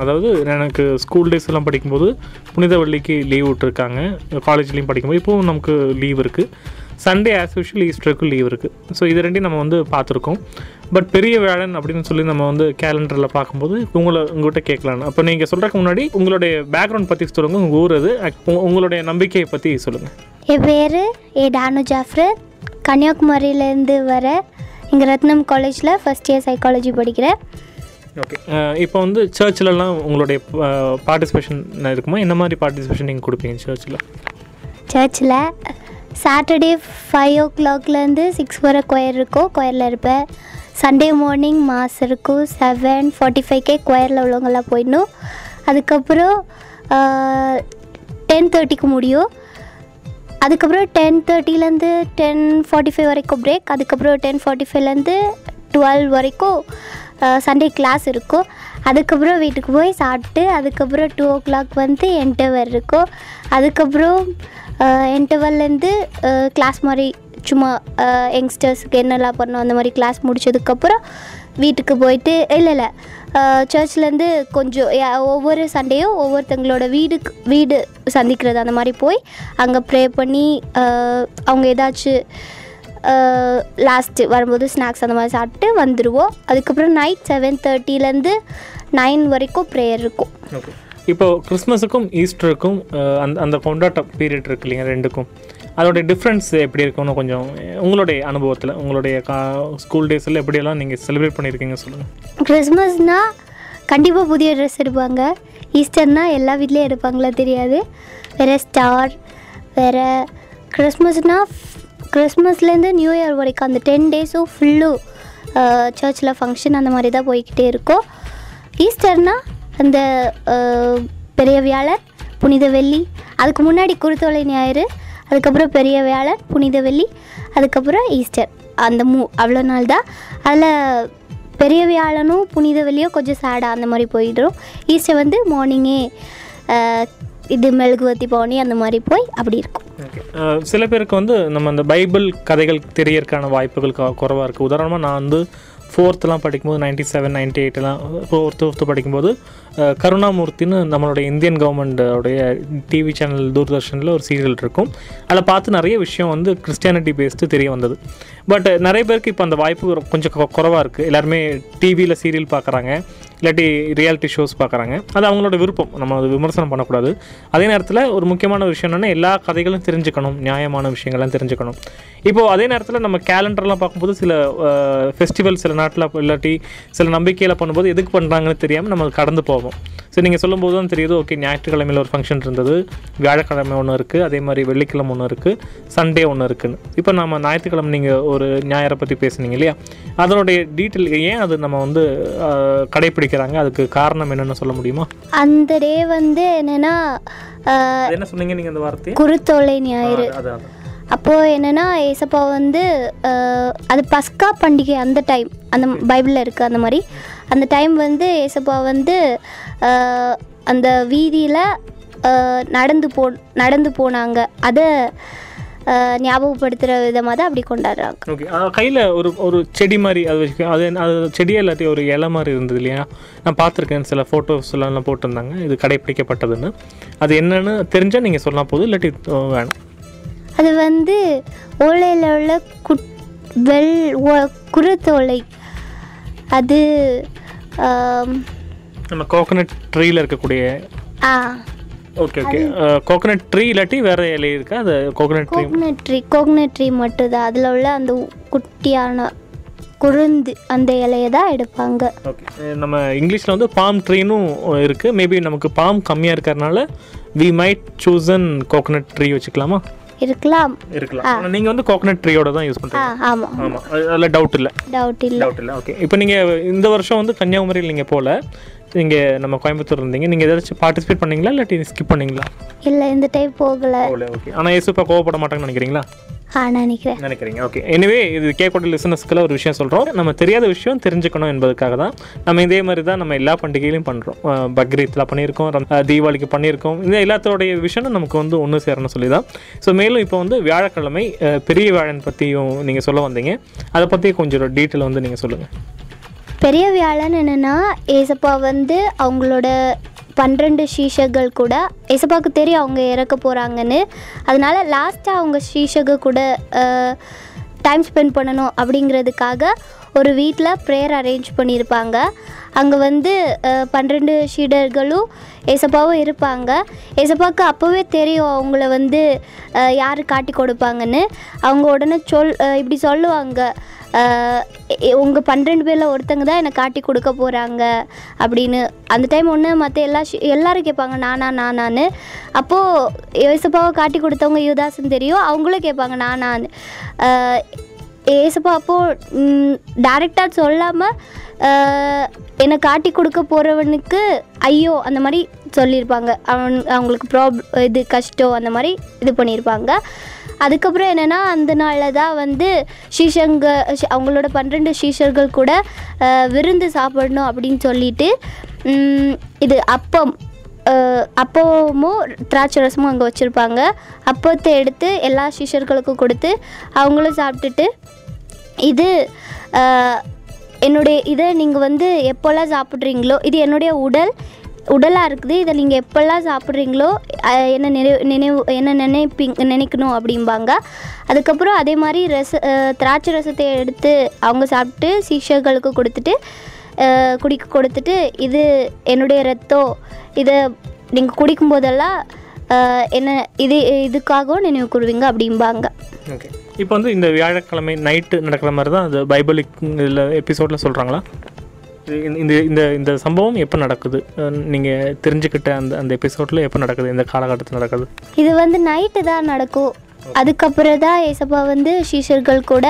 அதாவது எனக்கு school days எல்லாம் படிக்கும்போது புனித வள்ளிக்கு லீவ் விட்டுருக்காங்க. காலேஜ்லேயும் படிக்கும்போது இப்போவும் நமக்கு லீவ் இருக்குது சண்டே ஆஸ் யூஷுவல் ஈஸ்டருக்கும் லீவ் இருக்குது ஸோ இது ரெண்டையும் நம்ம வந்து பார்த்துருக்கோம். பட் பெரிய வேலன் அப்படின்னு சொல்லி நம்ம வந்து கேலண்டரில் பார்க்கும்போது உங்களை உங்கள்கிட்ட கேட்கலான்னு. அப்போ நீங்கள் சொல்கிறதுக்கு முன்னாடி உங்களுடைய பேக்ரவுண்ட் பற்றி சொல்லுங்கள் உங்கள் ஊர் அது உங்களுடைய நம்பிக்கையை பற்றி சொல்லுங்கள் என் பேர் ஏ டானு ஜாஃப்ரத் கன்னியாகுமரியிலேருந்து வர இங்கே ரத்னம் காலேஜில் ஃபஸ்ட் இயர் சைக்காலஜி படிக்கிறேன். ஓகே இப்போ வந்து சர்ச்சிலலாம் உங்களுடைய பார்ட்டிசிபேஷன் இருக்குமா? என்ன மாதிரி பார்ட்டிசிபேஷன் நீங்கள் கொடுப்பீங்க சர்ச்சில்? சர்ச்சில் சாட்டர்டே ஃபைவ் ஓ கிளாக்லேருந்து சிக்ஸ் வரை கொயர் இருக்கும். கொயரில் இருப்பேன் சண்டே மார்னிங் மாஸ் இருக்கும். செவன் ஃபார்ட்டி ஃபைவ்க்கே கொயரில் உள்ளவங்கெல்லாம் போயிடணும். அதுக்கப்புறம் டென் தேர்ட்டிக்கு முடியும். அதுக்கப்புறம் டென் தேர்ட்டிலேருந்து டென் ஃபார்ட்டி ஃபைவ் வரைக்கும் பிரேக் அதுக்கப்புறம் டென் ஃபார்ட்டி ஃபைவ்லேருந்து டுவெல் வரைக்கும் சண்டே கிளாஸ் இருக்கும். அதுக்கப்புறம் வீட்டுக்கு போய் சாப்பிட்டு அதுக்கப்புறம் டூ ஓ கிளாக் வந்து என்டவர் இருக்கும். அதுக்கப்புறம் என்டவர்லேருந்து கிளாஸ் மாதிரி சும்மா யங்ஸ்டர்ஸுக்கு என்னெல்லாம் பண்ணணும் அந்த மாதிரி கிளாஸ் முடிச்சதுக்கப்புறம் வீட்டுக்கு போயிட்டு இல்லை இல்லை சர்ச்லேருந்து கொஞ்சம் ஒவ்வொரு சண்டேயும் ஒவ்வொருத்தங்களோட வீடுக்கு வீடு சந்திக்கிறது அந்த மாதிரி போய் அங்கே ப்ரே பண்ணி அவங்க ஏதாச்சும் லாஸ்ட்டு வரும்போது ஸ்நாக்ஸ் அந்த மாதிரி சாப்பிட்டு வந்துடுவோம் அதுக்கப்புறம் நைட் செவன் தேர்ட்டிலேருந்து நைன் வரைக்கும் ப்ரேயர் இருக்கும். இப்போ கிறிஸ்மஸுக்கும் ஈஸ்டருக்கும் அந்த அந்த கொண்டாட்ட பீரியட் இருக்கு இல்லைங்க ரெண்டுக்கும். அதோடைய டிஃப்ரென்ஸ் எப்படி இருக்கும்னு கொஞ்சம் உங்களுடைய அனுபவத்தில் உங்களுடைய கா ஸ்கூல் டேஸில் எப்படியெல்லாம் நீங்கள் செலிப்ரேட் பண்ணியிருக்கீங்க சொல்லுங்கள் கிறிஸ்மஸ்னால் கண்டிப்பாக புதிய ட்ரெஸ் எடுப்பாங்க. ஈஸ்டர்னால் எல்லா வீட்லேயும் எடுப்பாங்களா தெரியாது. வேறு ஸ்டார் வேறு கிறிஸ்மஸ்னால் கிறிஸ்மஸ்லேருந்து நியூ இயர் வரைக்கும் அந்த டென் டேஸும் ஃபுல்லும் சர்ச்சில் ஃபங்க்ஷன் அந்த மாதிரி தான் போய்கிட்டே இருக்கும். ஈஸ்டர்னால் அந்த பெரிய வியாழன் புனித வெள்ளி அதுக்கு முன்னாடி குருத்தோலை ஞாயிறு அதுக்கப்புறம் பெரிய வியாழன் புனித வெள்ளி அதுக்கப்புறம் ஈஸ்டர் அந்த மூ அவ்வளோ நாள் தான். அதில் பெரிய வியாழனும் புனித வெள்ளியும் கொஞ்சம் சேடாக அந்த மாதிரி போயிடும். ஈஸ்டர் வந்து மார்னிங்கே இது மெழுகுவத்தி போனி அந்த மாதிரி போய் அப்படி இருக்கும். Uh, சில பேருக்கு வந்து நம்ம அந்த பைபிள் கதைகள் தெரியறதுக்கான வாய்ப்புகள் குறைவாக இருக்குது உதாரணமாக நான் வந்து ஃபோர்த்துலாம் படிக்கும்போது நைன்டி செவன் நைன்டி எயிட்லாம் ஃபோர்த்து ஃபிஃப்த்து படிக்கும்போது கருணாமூர்த்தின்னு நம்மளுடைய இந்தியன் கவர்மெண்ட்டோடைய டிவி சேனல் தூர்தர்ஷனில் ஒரு சீரியல் இருக்கும். அதில் பார்த்து நிறைய விஷயம் வந்து கிறிஸ்டியானிட்டி பேஸ்டு தெரிய வந்தது. பட் நிறைய பேருக்கு இப்போ அந்த வாய்ப்பு கொஞ்சம் குறவாக இருக்குது எல்லாருமே டிவியில் சீரியல் பார்க்குறாங்க. இல்லாட்டி ரியாலிட்டி ஷோஸ் பார்க்குறாங்க. அது அவங்களோட விருப்பம். நம்ம அது விமர்சனம் பண்ணக்கூடாது. அதே நேரத்தில் ஒரு முக்கியமான விஷயம் என்னென்னா எல்லா கதைகளும் தெரிஞ்சுக்கணும். நியாயமான விஷயங்கள்லாம் தெரிஞ்சுக்கணும். இப்போது அதே நேரத்தில் நம்ம கேலண்டர்லாம் பார்க்கும்போது சில ஃபெஸ்டிவல் சில நாட்டில் இல்லாட்டி சில நம்பிக்கையில் பண்ணும்போது எதுக்கு பண்ணுறாங்கன்னு தெரியாமல் நம்ம கடந்து போவோம். ஸோ நீங்கள் சொல்லும்போது தான் தெரியுது ஓகே ஞாயிற்றுக்கிழமையில் ஒரு ஃபங்க்ஷன் இருந்தது வியாழக்கிழமை ஒன்று இருக்குது அதே மாதிரி வெள்ளிக்கிழமை ஒன்று இருக்குது சண்டே ஒன்று இருக்குன்னு. இப்போ நம்ம ஞாயிற்றுக்கிழமை நீங்கள் ஒரு ஞாயிறை பற்றி பேசுனீங்க இல்லையா? அதனுடைய டீட்டெயில் ஏன் அது நம்ம வந்து கடைப்பிடிக்கிறாங்க? அதுக்கு காரணம் என்னென்னு சொல்ல முடியுமா? அந்த டே வந்து என்னென்னா என்ன சொன்னீங்க நீங்கள் அந்த வார்த்தையை? குருத்தோலை ஞாயிறு. அது அது. அப்போது என்னென்னா ஏசப்பா வந்து அது பஸ்கா பண்டிகை அந்த டைம் அந்த பைபிளில் இருக்குது அந்த மாதிரி. அந்த டைம் வந்து ஏசப்பா வந்து அந்த வீதியில் நடந்து போ நடந்து போனாங்க. அதை ஞாபகப்படுத்துகிற விதமாக தான் அப்படி கொண்டாடுறாங்க. ஓகே கையில் ஒரு ஒரு செடி மாதிரி அது வச்சு அது அது செடி எல்லாத்தையும் ஒரு இலை மாதிரி இருந்தது இல்லையா? நான் பார்த்துருக்கேன் சில ஃபோட்டோஸ்லாம் போட்டிருந்தாங்க. இது கடைப்பிடிக்கப்பட்டதுன்னு. அது என்னென்னு தெரிஞ்சால் நீங்கள் சொல்லலாம் போதும் இல்லாட்டி வேணும். அது வந்து ஓலையில் உள்ள குட் வெள் குருத்தோலை. அது நம்ம கோகனட் ட்ரீயில் இருக்கக்கூடிய ஆ. ஓகே ஓகே கோகனட் ட்ரீ இல்லாட்டி வேறு இலை இருக்கா? அது coconut tree coconut tree coconut tree மட்டும்தான். அதில் உள்ள அந்த குட்டியான குருந்து அந்த இலையை தான் எடுப்பாங்க. ஓகே நம்ம இங்கிலீஷில் வந்து பாம் ட்ரீனும் இருக்குது மேபி நமக்கு பாம் கம்மியாக இருக்கிறதுனால we might choose an coconut tree வச்சுக்கலாமா? இருக்கலாம். இருக்கலாம். நீங்கள் வந்து கோகனட் ட்ரீயோட தான் யூஸ் ஆ பண்ணுறீங்க ஆமாம் ஆமாம் அதில் டவுட் இல்லை. டவுட் இல்லை. டவுட் இல்லை. ஓகே இப்போ நீங்கள் இந்த வருஷம் வந்து கன்னியாகுமரியில் நீங்கள் போகல நீங்கள் நம்ம கோயம்புத்தூர் இருந்தீங்க. நீங்கள் ஏதாச்சும் பார்ட்டிசிபேட் பண்ணீங்களா இல்லாட்டி ஸ்கிப் பண்ணீங்களா? இல்லை இந்த டைம் போகலை. ஓகே ஆனால் ஏசுப்பா கோவப்பட மாட்டாங்கன்னு நினைக்கிறீங்களா? நினைக்கிறேன். நினைக்கிறீங்க. ஓகே எனவே இது கேட்கக்கூடிய லிசனஸ்க்குள்ள ஒரு விஷயம் சொல்கிறோம் நம்ம தெரியாத விஷயம் தெரிஞ்சுக்கணும் என்பதுக்காக தான் நம்ம இதே மாதிரி தான் நம்ம எல்லா பண்டிகையிலையும் பண்ணுறோம் பக்ரீத்தில் பண்ணியிருக்கோம் தீபாவளிக்கு பண்ணியிருக்கோம். இந்த எல்லாத்தோடைய விஷயம் நமக்கு வந்து ஒன்று சேரணும் சொல்லி தான் ஸோ மேலும் இப்போ வந்து வியாழக்கிழமை பெரிய வியாழன் பற்றியும் நீங்கள் சொல்ல வந்தீங்க. அதை பற்றி கொஞ்சம் டீட்டெயில் வந்து நீங்கள் சொல்லுங்கள் பெரிய வியாழன் என்னென்னா ஏசப்பா வந்து அவங்களோட பன்னிரெண்டு சீஷர்கள் கூட ஏசப்பாவுக்கு தெரியும் அவங்க இறக்க போகிறாங்கன்னு அதனால் லாஸ்ட்டாக அவங்க ஷீஷக கூட டைம் ஸ்பெண்ட் பண்ணணும் அப்படிங்கிறதுக்காக ஒரு வீட்டில் ப்ரேயர் அரேஞ்ச் பண்ணியிருப்பாங்க. அங்கே வந்து பன்னிரெண்டு ஷீடர்களும் ஏசப்பாவும் இருப்பாங்க. ஏசப்பாவுக்கு அப்போவே தெரியும் அவங்கள வந்து யார் காட்டி கொடுப்பாங்கன்னு. அவங்க உடனே சொல் இப்படி சொல்லுவாங்க. உங்கள் பன்னிரெண்டு பேரில் ஒருத்தங்க தான் என்னை காட்டி கொடுக்க போகிறாங்க அப்படின்னு. அந்த டைம் ஒன்று மற்ற எல்லா எல்லோரும் எல்லாரும் கேட்பாங்க நானா நானான்னு. அப்போது யேசப்பாவை காட்டி கொடுத்தவங்க யுவதாசன் தெரியும் அவங்களும் கேட்பாங்க நானான்னு. ஏசப்பா அப்போது டேரெக்டாக சொல்லாமல் என்னை காட்டி கொடுக்க போகிறவனுக்கு ஐயோ அந்த மாதிரி சொல்லியிருப்பாங்க. அவன் அவங்களுக்கு ப்ராப் இது கஷ்டம் அந்த மாதிரி இது பண்ணியிருப்பாங்க. அதுக்கப்புறம் என்னென்னா அந்த நாளில் தான் வந்து ஸ்ரீசங்க அவங்களோட பன்னிரெண்டு ஸ்ரீஷர்கள் கூட விருந்து சாப்பிடணும் அப்படின்னு சொல்லிட்டு இது அப்பம் அப்பமும் திராட்சை ரசமும் அங்கே வச்சுருப்பாங்க. அப்பத்தை எடுத்து எல்லா சிஷர்களுக்கும் கொடுத்து அவங்களும் சாப்பிட்டுட்டு இது என்னுடைய இதை நீங்கள் வந்து எப்போல்லாம் சாப்பிட்றீங்களோ இது என்னுடைய உடல் உடலாக இருக்குது. இதை நீங்கள் எப்போல்லாம் சாப்பிட்றீங்களோ என்ன நினைவு நினைவு என்ன நினைப்பீங்க நினைக்கணும் அப்படிம்பாங்க. அதுக்கப்புறம் அதே மாதிரி ரச திராட்சை ரசத்தை எடுத்து அவங்க சாப்பிட்டு சீஷர்களுக்கு கொடுத்துட்டு குடிக்க கொடுத்துட்டு இது என்னுடைய ரத்தம் இதை நீங்கள் குடிக்கும்போதெல்லாம் என்ன இது இதுக்காகவும் நினைவு கூறுவீங்க அப்படிம்பாங்க. ஓகே. இப்போ வந்து இந்த வியாழக்கிழமை நைட்டு நடக்கிற மாதிரி தான் அது பைபிளிக் இதில் எபிசோடில் சொல்கிறாங்களா இந்த இந்த இந்த சம்பவம் எப்போ நடக்குது? நீங்கள் தெரிஞ்சுக்கிட்ட அந்த அந்த எபிசோடில் எப்போ நடக்குது? இந்த காலகட்டத்தில் நடக்குது? இது வந்து நைட்டு தான் நடக்கும். அதுக்கப்புறம் தான் ஏசப்பா வந்து சீஷர்கள் கூட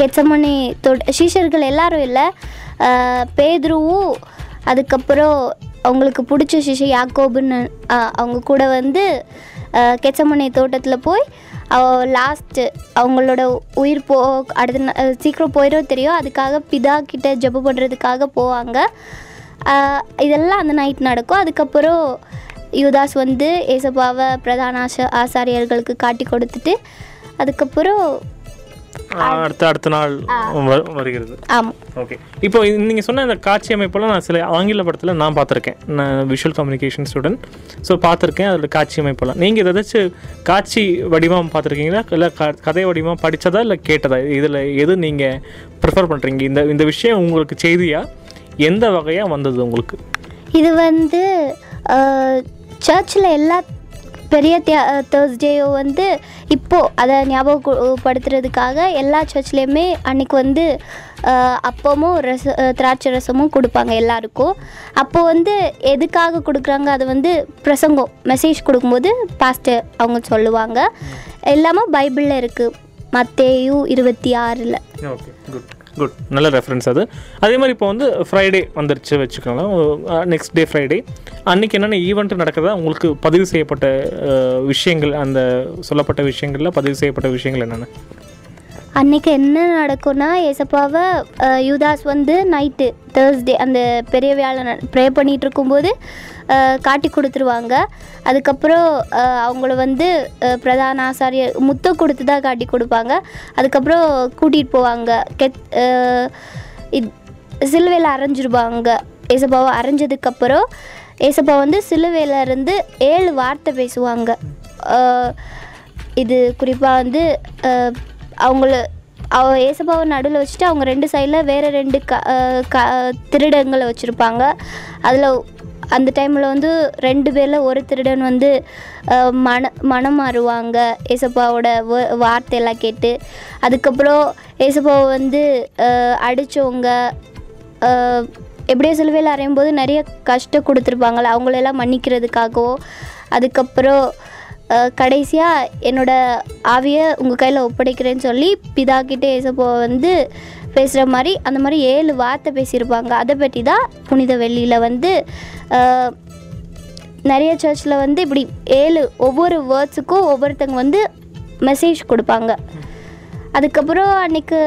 கெச்சமணி தொட் சீஷர்கள் எல்லாரும் இல்லை. பேதுருவும் அதுக்கப்புறம் அவங்களுக்கு பிடிச்ச சிஷ யாக்கோபுன்னு அவங்க கூட வந்து கெச்சமணி தோட்டத்தில் போய் லாஸ்ட்டு அவங்களோட உயிர் போ அடுத்த சீக்கிரம் போயிடும் தெரியும். அதுக்காக பிதா கிட்ட ஜெபம் பண்ணுறதுக்காக போவாங்க. இதெல்லாம் அந்த நைட் நடக்கும். அதுக்கப்புறம் யுதாஸ் வந்து ஏசப்பாவை பிரதான ஆச ஆசாரியர்களுக்கு காட்டி கொடுத்துட்டு அதுக்கப்புறம் அடுத்த அடுத்த நாள் வருகிறது. ஓகே இப்போ நீங்கள் சொன்ன இந்த காட்சி அமைப்பெல்லாம் நான் சில ஆங்கில படத்தில் நான் பார்த்துருக்கேன். நான் விஷுவல் கம்யூனிகேஷன் ஸ்டூடெண்ட் ஸோ பார்த்துருக்கேன் அதோட காட்சி அமைப்பெல்லாம். நீங்கள் ஏதாச்சும் காட்சி வடிவம் பார்த்துருக்கீங்களா? இல்லை கதை வடிவம் படித்ததா இல்லை கேட்டதா? இதில் எது நீங்கள் ப்ரிஃபர் பண்ணுறீங்க இந்த இந்த விஷயம் உங்களுக்கு செய்தியா? எந்த வகையாக வந்தது உங்களுக்கு? இது வந்து சர்ச்சில் எல்லா பெரிய தேர்ஸ்டேயோ வந்து இப்போது அதை ஞாபகப்படுத்துறதுக்காக எல்லா சர்ச்லேயுமே அன்றைக்கி வந்து அப்பமும் ரச திராட்சை ரசமும் கொடுப்பாங்க எல்லாருக்கும். அப்போது வந்து எதுக்காக கொடுக்குறாங்க? அது வந்து பிரசங்கம் மெசேஜ் கொடுக்கும்போது பாஸ்டர் அவங்க சொல்லுவாங்க. எல்லாமே பைபிளில் இருக்குது மத்தேயும் இருபத்தி ஆறில். ஓகே குட் குட் நல்ல ரெஃபரன்ஸ் அது. அதே மாதிரி இப்போ வந்து ஃப்ரைடே வந்துருச்சு வச்சுக்கோங்களேன். நெக்ஸ்ட் டே ஃப்ரைடே அன்றைக்கி என்னென்ன ஈவெண்ட் நடக்குதா உங்களுக்கு பதிவு செய்யப்பட்ட விஷயங்கள் அந்த சொல்லப்பட்ட விஷயங்களில் பதிவு செய்யப்பட்ட விஷயங்கள் என்னென்ன? அன்னைக்கு என்ன நடக்கும்னா ஏசப்பாவை யூதாஸ் வந்து நைட்டு தேர்ஸ்டே அந்த பெரிய வியாழன் ப்ரே பண்ணிகிட்டு இருக்கும்போது காட்டி கொடுத்துருவாங்க. அதுக்கப்புறம் அவங்கள வந்து பிரதான ஆசாரியர் முத்தம் கொடுத்து தான் காட்டி கொடுப்பாங்க. அதுக்கப்புறம் கூட்டிகிட்டு போவாங்க. கெத் இது சிலுவையில் அரைஞ்சிருவாங்க. ஏசப்பாவை அரைஞ்சதுக்கப்புறம் ஏசப்பா வந்து சிலுவையிலேருந்து ஏழு வார்த்தை பேசுவாங்க. இது குறிப்பாக வந்து அவங்கள அவ ஏசப்பாவை நடுவில் வச்சுட்டு அவங்க ரெண்டு சைடில் வேறு ரெண்டு க க திருடங்களை வச்சுருப்பாங்க. அதில் அந்த டைமில் வந்து ரெண்டு பேரில் ஒரு திருடன் வந்து மன மனம் மாறுவாங்க ஏசப்பாவோட வ- வார்த்தையெல்லாம் கேட்டு. அதுக்கப்புறம் ஏசப்பாவை வந்து அடித்தவங்க எப்படியோ சிலுவையில் அறையும் போது நிறைய கஷ்டம் கொடுத்துருப்பாங்கள அவங்களெல்லாம் மன்னிக்கிறதுக்காகவோ அதுக்கப்புறம் கடைசியாக என்னோடய ஆவியை உங்கள் கையில் ஒப்படைக்கிறேன்னு சொல்லி பிதாக்கிட்டே ஏசப்போ வந்து பேசுகிற மாதிரி அந்த மாதிரி ஏழு வார்த்தை பேசியிருப்பாங்க. அதை பற்றி தான் புனித வெள்ளியில் வந்து நிறைய சர்ச்சில் வந்து இப்படி ஏழு ஒவ்வொரு வேர்ட்ஸுக்கும் ஒவ்வொருத்தங்க வந்து மெசேஜ் கொடுப்பாங்க. அதுக்கப்புறம் அன்னைக்கு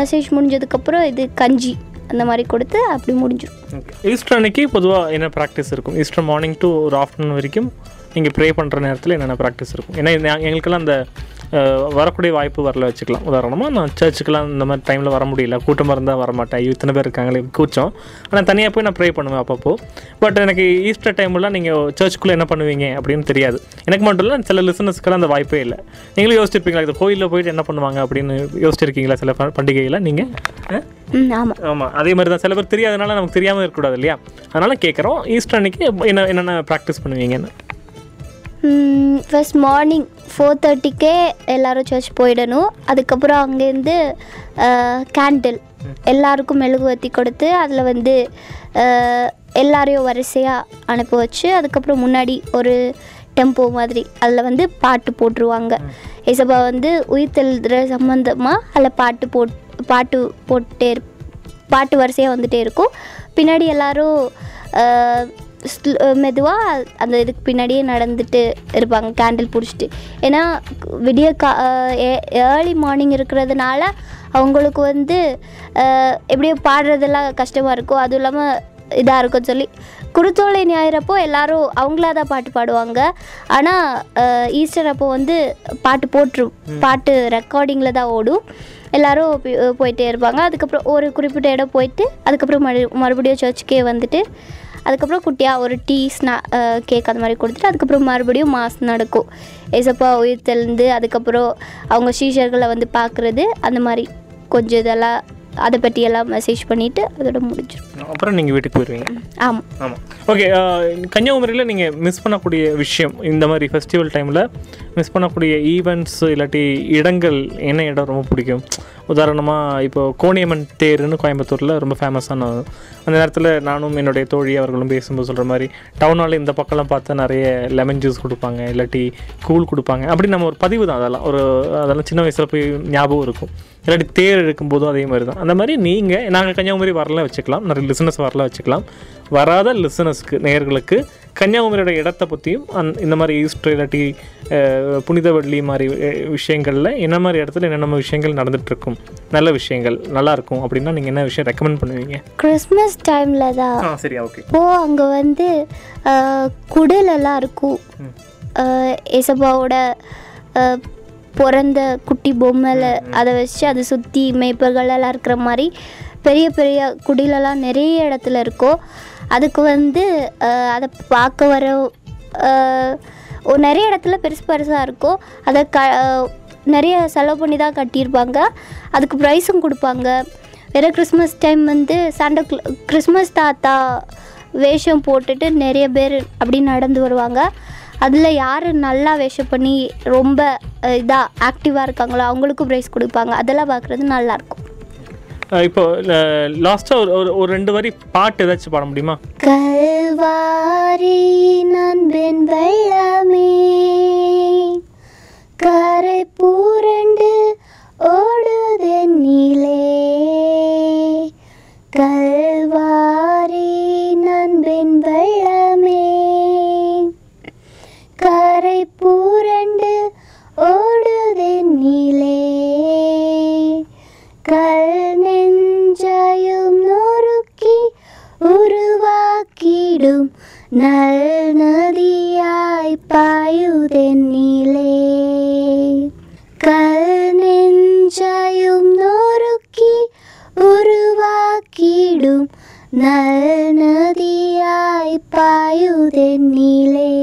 மெசேஜ் முடிஞ்சதுக்கப்புறம் இது கஞ்சி. அந்த மாதிரி கொடுத்து அப்படி முடிஞ்சிடும் ஈஸ்டர் அன்னைக்கு பொதுவாக என்ன ப்ராக்டிஸ் இருக்கும்? ஈஸ்டர் மார்னிங் டு ஒரு ஆஃப்டர்நூன் வரைக்கும் நீங்கள் ப்ரே பண்ணுற நேரத்தில் என்னென்ன ப்ராக்டிஸ் இருக்கும்? ஏன்னா எங்களுக்கெல்லாம் அந்த வரக்கூடிய வாய்ப்பு வரல வச்சுக்கலாம். உதாரணமாக நான் சர்ச்சுக்கெலாம் இந்த மாதிரி டைமில் வர முடியல. கூட்டமாக இருந்தால் வர மாட்டேன் ஐயோ, இத்தனை பேர் இருக்காங்களே கூச்சம். ஆனால் தனியாக போய் நான் ப்ரே பண்ணுவேன் அப்பப்போ. பட் எனக்கு ஈஸ்டர் டைம்லாம் நீங்கள் சர்ச்சுக்குள்ளே என்ன பண்ணுவீங்க அப்படின்னு தெரியாது. எனக்கு மட்டும் இல்லை சில லிசனஸ்க்கெல்லாம் அந்த வாய்ப்பே இல்லை. நீங்களும் யோசிச்சிருப்பீங்களா இது கோயிலில் போயிட்டு என்ன பண்ணுவாங்க அப்படின்னு யோசிச்சிருக்கீங்களா சில பண்டிகையில் நீங்கள் ஆமாம் ஆமாம் அதே மாதிரி தான். சில பேர் தெரியாதனால நமக்கு தெரியாமல் இருக்கக்கூடாது இல்லையா? அதனால் கேட்குறோம் ஈஸ்டர் அன்னைக்கு என்ன என்னென்ன ப்ராக்டிஸ் பண்ணுவீங்கன்னு. ஃபர்ஸ்ட் மார்னிங் ஃபோர் தேர்ட்டிக்கே எல்லாரும் சர்ச் போயிடணும். அதுக்கப்புறம் அங்கேருந்து கேண்டில் எல்லாருக்கும் மெழுகுவர்த்தி கொடுத்து அதில் வந்து எல்லாரையும் வரிசையாக அனுப்பி வச்சு அதுக்கப்புறம் முன்னாடி ஒரு டெம்போ மாதிரி அதில் வந்து பாட்டு போட்டுருவாங்க. ஏசப்பா வந்து உயிர் தெழுதுற சம்மந்தமாக அதில் பாட்டு போட் பாட்டு போட்டே பாட்டு வரிசையாக வந்துட்டே இருக்கும். பின்னாடி எல்லாரும் மெதுவாக அந்த இதுக்கு பின்னாடியே நடந்துட்டு இருப்பாங்க கேண்டில் பிடிச்சிட்டு. ஏன்னா விடிய கா ஏர்லி மார்னிங் இருக்கிறதுனால அவங்களுக்கு வந்து எப்படியோ பாடுறதெல்லாம் கஷ்டமாக இருக்கும். அதுவும் இல்லாமல் இதாக இருக்கும்னு சொல்லி. குருத்தோலை ஞாயிறப்போ எல்லாரும் அவங்களா தான் பாட்டு பாடுவாங்க. ஆனால் ஈஸ்டர் அப்போ வந்து பாட்டு போட்டுரு பாட்டு ரெக்கார்டிங்கில் தான் ஓடும். எல்லாரும் போய்- போயிட்டே இருப்பாங்க. அதுக்கப்புறம் ஒரு குறிப்பிட்ட இடம் போயிட்டு அதுக்கப்புறம் மறு மறுபடியும் சர்ச்சுக்கே வந்துட்டு அதுக்கப்புறம் குட்டியாக ஒரு டீ ஸ்நா கேக் அந்த மாதிரி கொடுத்துட்டு அதுக்கப்புறம் மறுபடியும் மாஸ் நடக்கும். ஏசப்பா உயிர் தெளிந்து அதுக்கப்புறம் அவங்க சீஷர்களை வந்து பார்க்குறது அந்த மாதிரி கொஞ்சம் இதெல்லாம் அதை பற்றியெல்லாம் மெசேஜ் பண்ணிவிட்டு அதோட முடிஞ்சிடும். அப்புறம் நீங்கள் வீட்டுக்கு போயிடுவீங்க ஆமாம் ஆமாம் ஓகே கன்னியாகுமரியில் நீங்கள் மிஸ் பண்ணக்கூடிய விஷயம் இந்த மாதிரி ஃபெஸ்டிவல் டைமில் மிஸ் பண்ணக்கூடிய ஈவெண்ட்ஸ் இல்லாட்டி இடங்கள் என்ன இடம் ரொம்ப பிடிக்கும்? உதாரணமாக இப்போ கோணியம்மன் தேருன்னு கோயம்புத்தூரில் ரொம்ப ஃபேமஸான அந்த நேரத்தில் நானும் என்னுடைய தோழி அவர்களும் பேசும்போது சொல்கிற மாதிரி டவுன் ஹாலில் இந்த பக்கம்லாம் பார்த்தா நிறைய லெமன் ஜூஸ் கொடுப்பாங்க இல்லாட்டி கூழ் கொடுப்பாங்க. அப்படி நம்ம ஒரு பதிவு தான் அதெல்லாம். ஒரு அதெல்லாம் சின்ன வயசில் போய் ஞாபகம் இருக்கும். இல்லாட்டி தேர் இருக்கும்போதும் அதே மாதிரி தான். அந்த மாதிரி நீங்கள் நாங்கள் கன்னியாகுமரி வரல வச்சுக்கலாம். நிறைய லிசனஸ் வரல வச்சுக்கலாம். வராத லிசனஸ்க்கு நேர்களுக்கு கன்னியாகுமரியோட இடத்தை பற்றியும் அந் இந்த மாதிரி ஈஸ்டர் இல்லாட்டி புனித வெள்ளி மாதிரி விஷயங்கள்ல என்ன மாதிரி இடத்துல என்னென்ன விஷயங்கள் நடந்துட்டு இருக்கும் நல்ல விஷயங்கள் நல்லா இருக்கும் அப்படின்னா நீங்கள் என்ன விஷயம் ரெக்கமெண்ட் பண்ணுவீங்க? கிறிஸ்மஸ் டைமில் தான் ஆ சரி ஓகே இப்போது அங்கே வந்து குடிலெல்லாம் இருக்கும். ஏசப்பாவோட பிறந்த குட்டி பொம்மையில் அதை வச்சு அதை சுற்றி மேய்ப்பர்கள் எல்லாம் இருக்கிற மாதிரி பெரிய பெரிய குடிலெல்லாம் நிறைய இடத்துல இருக்கும். அதுக்கு வந்து அதை பார்க்க வர ஒரு நிறைய இடத்துல பெருசு பெருசாக இருக்கும். அதை க நிறைய செலவு பண்ணி தான் கட்டியிருப்பாங்க. அதுக்கு ப்ரைஸும் கொடுப்பாங்க. வேறு கிறிஸ்மஸ் டைம் வந்து சாண்டா கிறிஸ்மஸ் தாத்தா வேஷம் போட்டுட்டு நிறைய பேர் அப்படி நடந்து வருவாங்க. அதில் யார் நல்லா வேஷம் பண்ணி ரொம்ப இதாக ஆக்டிவாக இருக்காங்களோ அவங்களுக்கும் ப்ரைஸ் கொடுப்பாங்க. அதெல்லாம் பார்க்குறது நல்லாயிருக்கும் இப்போ லாஸ்ட்டாக ஒரு ஒரு ஒரு ரெண்டு வரி பாட்டு ஏதாச்சும் பாட முடியுமா? கல்வாரி நண்பன் வெள்ளமே கரை பூரண்டு ஓடுதென்னிலே கல்வாரி நண்பன் வெள்ளமே கரை பூரண்டு ஓடுதென்னிலே கல் പാടും. നൽ നദിയായി പായുതെന്നിലേ കൽ നെഞ്ചയും നൊറുക്കി ഉരുവാക്കിയിടും. നൽ നദിയായി പായുതെന്നിലേ